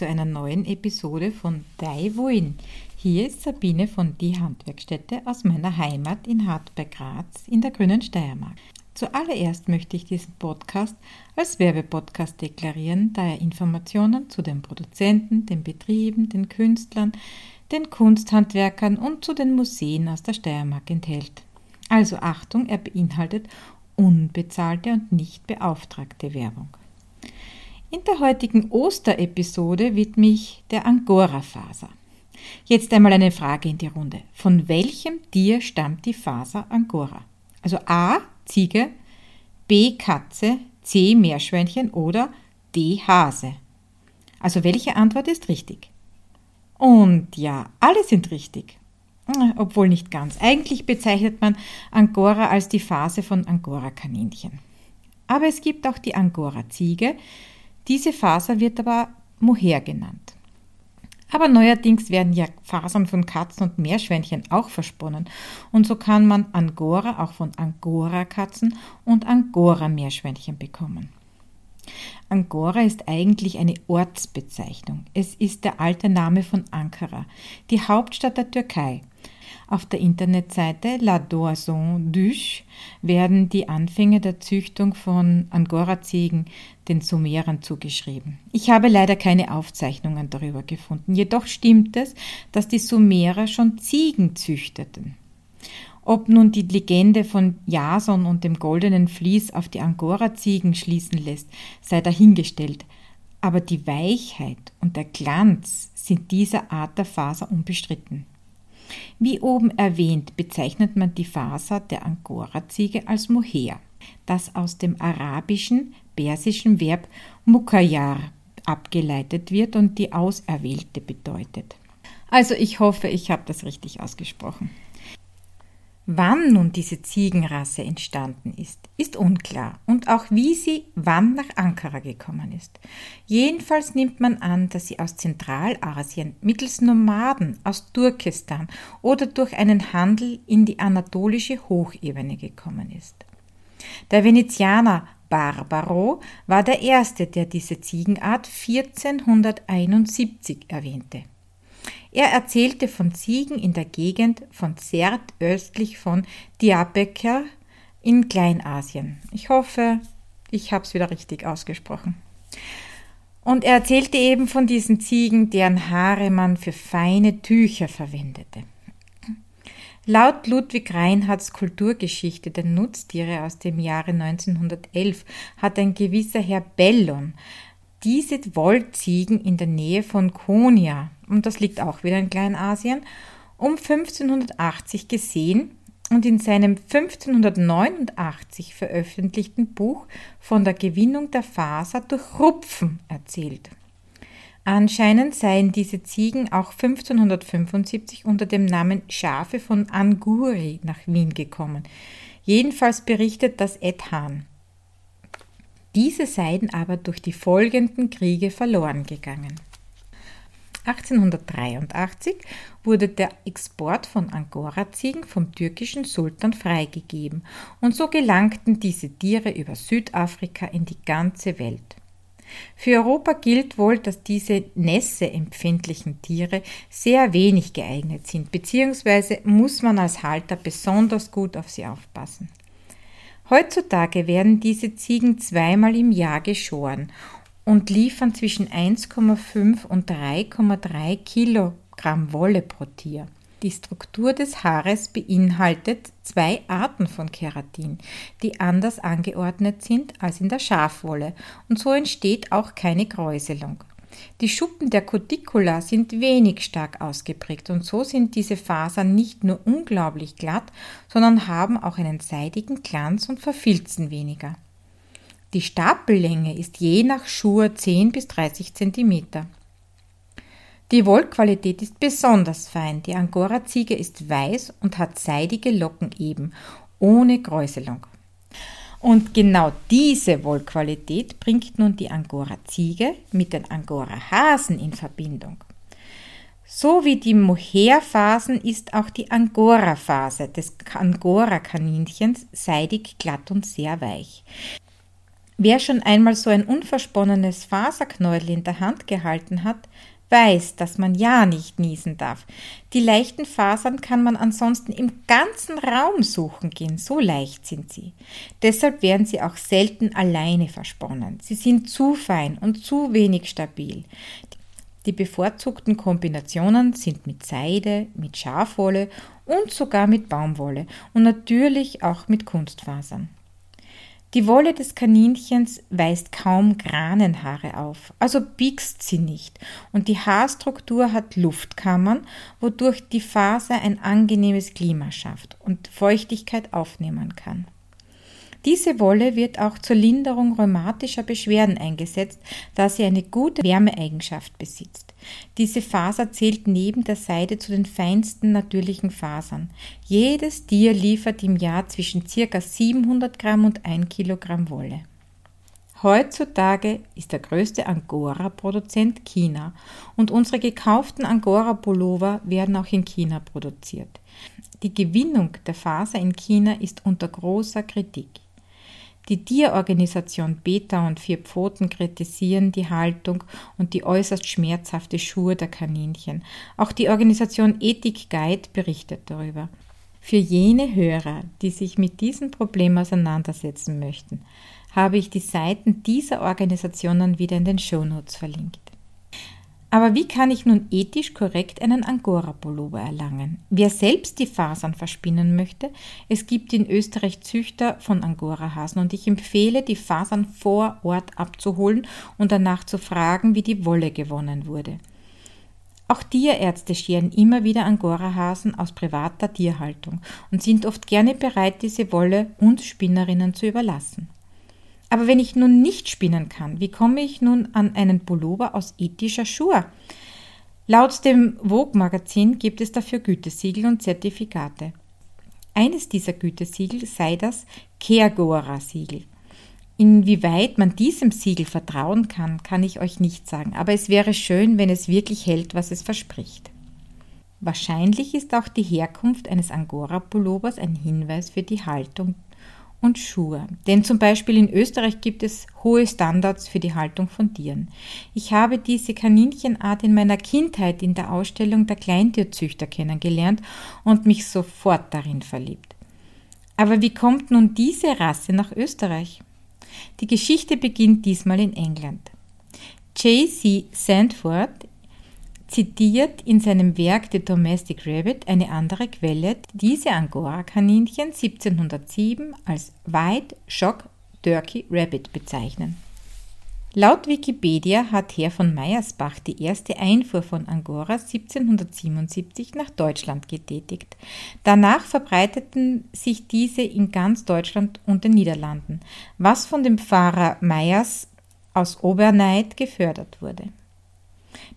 Zu einer neuen Episode von Dai Wohin. Hier ist Sabine von Die Handwerkstätte aus meiner Heimat in Hart bei Graz in der grünen Steiermark. Zuallererst möchte ich diesen Podcast als Werbepodcast deklarieren, da er Informationen zu den Produzenten, den Betrieben, den Künstlern, den Kunsthandwerkern und zu den Museen aus der Steiermark enthält. Also Achtung, er beinhaltet unbezahlte und nicht beauftragte Werbung. In der heutigen Osterepisode widme ich der Angora-Faser. Jetzt einmal eine Frage in die Runde. Von welchem Tier stammt die Faser Angora? Also A. Ziege, B. Katze, C. Meerschweinchen oder D. Hase. Also welche Antwort ist richtig? Und ja, alle sind richtig. Obwohl nicht ganz. Eigentlich bezeichnet man Angora als die Phase von Angora-Kaninchen. Aber es gibt auch die Angora-Ziege. Diese Faser wird aber Mohair genannt. Aber neuerdings werden ja Fasern von Katzen und Meerschweinchen auch versponnen. Und so kann man Angora auch von Angora-Katzen und Angora-Meerschweinchen bekommen. Angora ist eigentlich eine Ortsbezeichnung. Es ist der alte Name von Ankara, die Hauptstadt der Türkei. Auf der Internetseite La Doison Duche werden die Anfänge der Züchtung von Angora-Ziegen den Sumerern zugeschrieben. Ich habe leider keine Aufzeichnungen darüber gefunden. Jedoch stimmt es, dass die Sumerer schon Ziegen züchteten. Ob nun die Legende von Jason und dem goldenen Vlies auf die Angora-Ziegen schließen lässt, sei dahingestellt. Aber die Weichheit und der Glanz sind dieser Art der Faser unbestritten. Wie oben erwähnt, bezeichnet man die Faser der Angora-Ziege als Mohair, das aus dem arabischen, persischen Verb Mukayyar abgeleitet wird und die Auserwählte bedeutet. Also ich hoffe, ich habe das richtig ausgesprochen. Wann nun diese Ziegenrasse entstanden ist, ist unklar und auch wie sie wann nach Ankara gekommen ist. Jedenfalls nimmt man an, dass sie aus Zentralasien mittels Nomaden aus Turkestan oder durch einen Handel in die anatolische Hochebene gekommen ist. Der Venezianer Barbaro war der erste, der diese Ziegenart 1471 erwähnte. Er erzählte von Ziegen in der Gegend von Sert östlich von Diyarbakir in Kleinasien. Ich hoffe, ich habe es wieder richtig ausgesprochen. Und er erzählte eben von diesen Ziegen, deren Haare man für feine Tücher verwendete. Laut Ludwig Reinhardts Kulturgeschichte der Nutztiere aus dem Jahre 1911 hat ein gewisser Herr Bellon diese Wollziegen in der Nähe von Konya, und das liegt auch wieder in Kleinasien, um 1580 gesehen und in seinem 1589 veröffentlichten Buch von der Gewinnung der Faser durch Rupfen erzählt. Anscheinend seien diese Ziegen auch 1575 unter dem Namen Schafe von Anguri nach Wien gekommen. Jedenfalls berichtet das Ed Hahn. Diese seien aber durch die folgenden Kriege verloren gegangen. 1883 wurde der Export von Angora-Ziegen vom türkischen Sultan freigegeben und so gelangten diese Tiere über Südafrika in die ganze Welt. Für Europa gilt wohl, dass diese nässeempfindlichen Tiere sehr wenig geeignet sind, beziehungsweise muss man als Halter besonders gut auf sie aufpassen. Heutzutage werden diese Ziegen zweimal im Jahr geschoren und liefern zwischen 1,5 und 3,3 Kilogramm Wolle pro Tier. Die Struktur des Haares beinhaltet zwei Arten von Keratin, die anders angeordnet sind als in der Schafwolle und so entsteht auch keine Kräuselung. Die Schuppen der Cuticula sind wenig stark ausgeprägt und so sind diese Fasern nicht nur unglaublich glatt, sondern haben auch einen seidigen Glanz und verfilzen weniger. Die Stapellänge ist je nach Schuhe 10 bis 30 cm. Die Wollqualität ist besonders fein. Die Angora-Ziege ist weiß und hat seidige Locken eben, ohne Kräuselung. Und genau diese Wollqualität bringt nun die Angora-Ziege mit den Angora-Hasen in Verbindung. So wie die Mohair-Phasen ist auch die Angora-Phase des Angora-Kaninchens seidig, glatt und sehr weich. Wer schon einmal so ein unversponnenes Faserknäuel in der Hand gehalten hat, weiß, dass man ja nicht niesen darf. Die leichten Fasern kann man ansonsten im ganzen Raum suchen gehen, so leicht sind sie. Deshalb werden sie auch selten alleine versponnen. Sie sind zu fein und zu wenig stabil. Die bevorzugten Kombinationen sind mit Seide, mit Schafwolle und sogar mit Baumwolle und natürlich auch mit Kunstfasern. Die Wolle des Kaninchens weist kaum Granenhaare auf, also biegst sie nicht, und die Haarstruktur hat Luftkammern, wodurch die Faser ein angenehmes Klima schafft und Feuchtigkeit aufnehmen kann. Diese Wolle wird auch zur Linderung rheumatischer Beschwerden eingesetzt, da sie eine gute Wärmeeigenschaft besitzt. Diese Faser zählt neben der Seide zu den feinsten natürlichen Fasern. Jedes Tier liefert im Jahr zwischen ca. 700 Gramm und 1 Kilogramm Wolle. Heutzutage ist der größte Angora-Produzent China und unsere gekauften Angora-Pullover werden auch in China produziert. Die Gewinnung der Faser in China ist unter großer Kritik. Die Tierorganisation Beta und Vier Pfoten kritisieren die Haltung und die äußerst schmerzhafte Schuhe der Kaninchen. Auch die Organisation Ethik Guide berichtet darüber. Für jene Hörer, die sich mit diesem Problem auseinandersetzen möchten, habe ich die Seiten dieser Organisationen wieder in den Shownotes verlinkt. Aber wie kann ich nun ethisch korrekt einen Angora-Pullover erlangen? Wer selbst die Fasern verspinnen möchte, es gibt in Österreich Züchter von Angora-Hasen und ich empfehle, die Fasern vor Ort abzuholen und danach zu fragen, wie die Wolle gewonnen wurde. Auch Tierärzte scheren immer wieder Angora-Hasen aus privater Tierhaltung und sind oft gerne bereit, diese Wolle uns Spinnerinnen zu überlassen. Aber wenn ich nun nicht spinnen kann, wie komme ich nun an einen Pullover aus ethischer Schur? Laut dem Vogue-Magazin gibt es dafür Gütesiegel und Zertifikate. Eines dieser Gütesiegel sei das Caregora-Siegel. Inwieweit man diesem Siegel vertrauen kann, kann ich euch nicht sagen, aber es wäre schön, wenn es wirklich hält, was es verspricht. Wahrscheinlich ist auch die Herkunft eines Angora-Pullovers ein Hinweis für die Haltung und Schuhe. Denn zum Beispiel in Österreich gibt es hohe Standards für die Haltung von Tieren. Ich habe diese Kaninchenart in meiner Kindheit in der Ausstellung der Kleintierzüchter kennengelernt und mich sofort darin verliebt. Aber wie kommt nun diese Rasse nach Österreich? Die Geschichte beginnt diesmal in England. J.C. Sandford zitiert in seinem Werk The Domestic Rabbit eine andere Quelle, diese Angora-Kaninchen 1707 als White Shock Turkey Rabbit bezeichnen. Laut Wikipedia hat Herr von Meyersbach die erste Einfuhr von Angora 1777 nach Deutschland getätigt. Danach verbreiteten sich diese in ganz Deutschland und den Niederlanden, was von dem Pfarrer Meyers aus Oberneid gefördert wurde.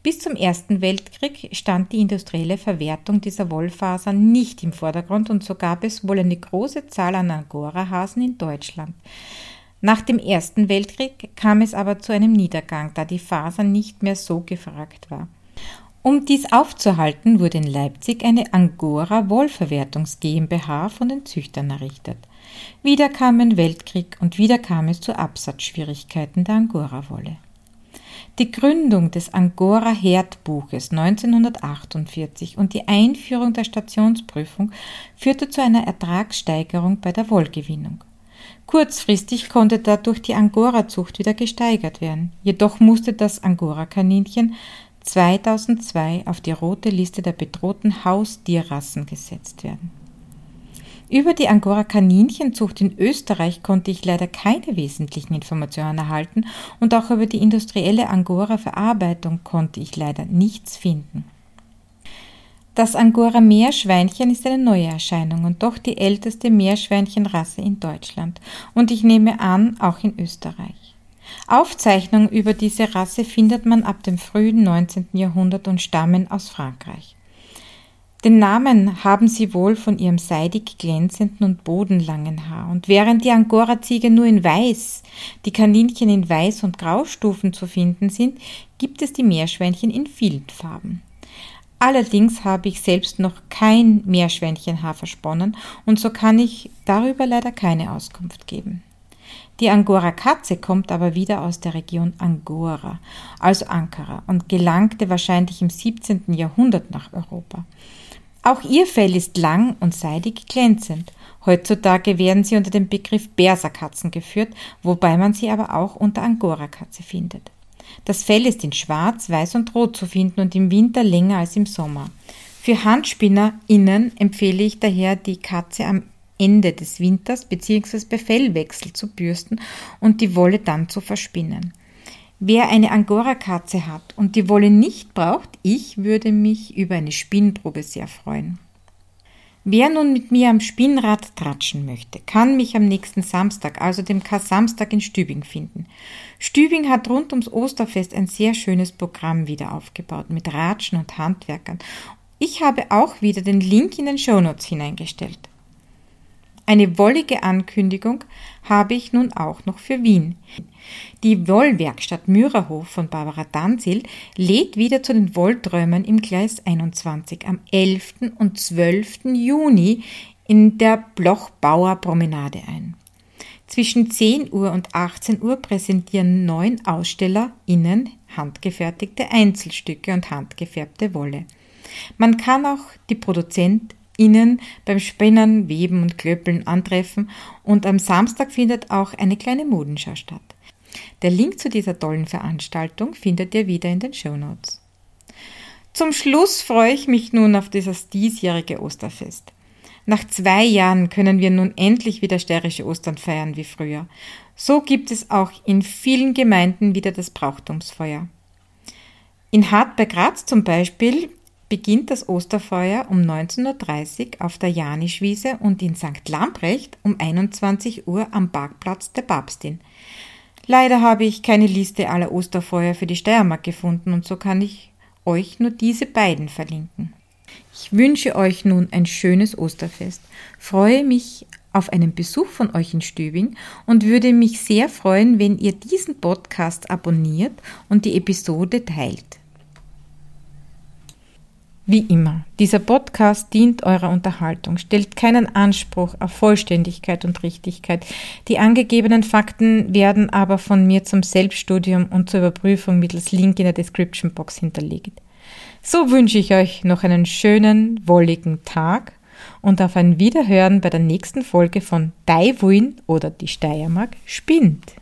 Bis zum Ersten Weltkrieg stand die industrielle Verwertung dieser Wollfasern nicht im Vordergrund und so gab es wohl eine große Zahl an Angora-Hasen in Deutschland. Nach dem Ersten Weltkrieg kam es aber zu einem Niedergang, da die Faser nicht mehr so gefragt war. Um dies aufzuhalten, wurde in Leipzig eine Angora Wollverwertungs GmbH von den Züchtern errichtet. Wieder kam ein Weltkrieg und wieder kam es zu Absatzschwierigkeiten der Angora-Wolle. Die Gründung des Angora Herdbuches 1948 und die Einführung der Stationsprüfung führte zu einer Ertragssteigerung bei der Wollgewinnung. Kurzfristig konnte dadurch die Angora-Zucht wieder gesteigert werden. Jedoch musste das Angora-Kaninchen 2002 auf die rote Liste der bedrohten Haustierrassen gesetzt werden. Über die Angora-Kaninchenzucht in Österreich konnte ich leider keine wesentlichen Informationen erhalten und auch über die industrielle Angora-Verarbeitung konnte ich leider nichts finden. Das Angora-Meerschweinchen ist eine neue Erscheinung und doch die älteste Meerschweinchenrasse in Deutschland und ich nehme an, auch in Österreich. Aufzeichnungen über diese Rasse findet man ab dem frühen 19. Jahrhundert und stammen aus Frankreich. Den Namen haben sie wohl von ihrem seidig glänzenden und bodenlangen Haar. Und während die Angora-Ziege nur in Weiß, die Kaninchen in Weiß- und Graustufen zu finden sind, gibt es die Meerschweinchen in vielen Farben. Allerdings habe ich selbst noch kein Meerschweinchenhaar versponnen und so kann ich darüber leider keine Auskunft geben. Die Angora-Katze kommt aber wieder aus der Region Angora, also Ankara, und gelangte wahrscheinlich im 17. Jahrhundert nach Europa. Auch ihr Fell ist lang und seidig glänzend. Heutzutage werden sie unter dem Begriff Berserkatzen geführt, wobei man sie aber auch unter Angora-Katze findet. Das Fell ist in Schwarz, Weiß und Rot zu finden und im Winter länger als im Sommer. Für HandspinnerInnen empfehle ich daher, die Katze am Ende des Winters bzw. bei Fellwechsel zu bürsten und die Wolle dann zu verspinnen. Wer eine Angora-Katze hat und die Wolle nicht braucht, ich würde mich über eine Spinnprobe sehr freuen. Wer nun mit mir am Spinnrad tratschen möchte, kann mich am nächsten Samstag, also dem K-Samstag in Stübing finden. Stübing hat rund ums Osterfest ein sehr schönes Programm wieder aufgebaut mit Ratschen und Handwerkern. Ich habe auch wieder den Link in den Shownotes hineingestellt. Eine wollige Ankündigung habe ich nun auch noch für Wien. Die Wollwerkstatt Mürerhof von Barbara Danzil lädt wieder zu den Wollträumen im Gleis 21 am 11. und 12. Juni in der Blochbauer Promenade ein. Zwischen 10 Uhr und 18 Uhr präsentieren neun AusstellerInnen handgefertigte Einzelstücke und handgefärbte Wolle. Man kann auch die Produzent Ihnen beim Spinnen, Weben und Klöppeln antreffen und am Samstag findet auch eine kleine Modenschau statt. Der Link zu dieser tollen Veranstaltung findet ihr wieder in den Show Notes. Zum Schluss freue ich mich nun auf dieses diesjährige Osterfest. Nach zwei Jahren können wir nun endlich wieder steirische Ostern feiern wie früher. So gibt es auch in vielen Gemeinden wieder das Brauchtumsfeuer. In Hart bei Graz zum Beispiel beginnt das Osterfeuer um 19.30 Uhr auf der Janischwiese und in St. Lamprecht um 21 Uhr am Parkplatz der Papstin. Leider habe ich keine Liste aller Osterfeuer für die Steiermark gefunden und so kann ich euch nur diese beiden verlinken. Ich wünsche euch nun ein schönes Osterfest, freue mich auf einen Besuch von euch in Stübing und würde mich sehr freuen, wenn ihr diesen Podcast abonniert und die Episode teilt. Wie immer, dieser Podcast dient eurer Unterhaltung, stellt keinen Anspruch auf Vollständigkeit und Richtigkeit. Die angegebenen Fakten werden aber von mir zum Selbststudium und zur Überprüfung mittels Link in der Description Box hinterlegt. So wünsche ich euch noch einen schönen, wolligen Tag und auf ein Wiederhören bei der nächsten Folge von Daiwuin oder die Steiermark spinnt.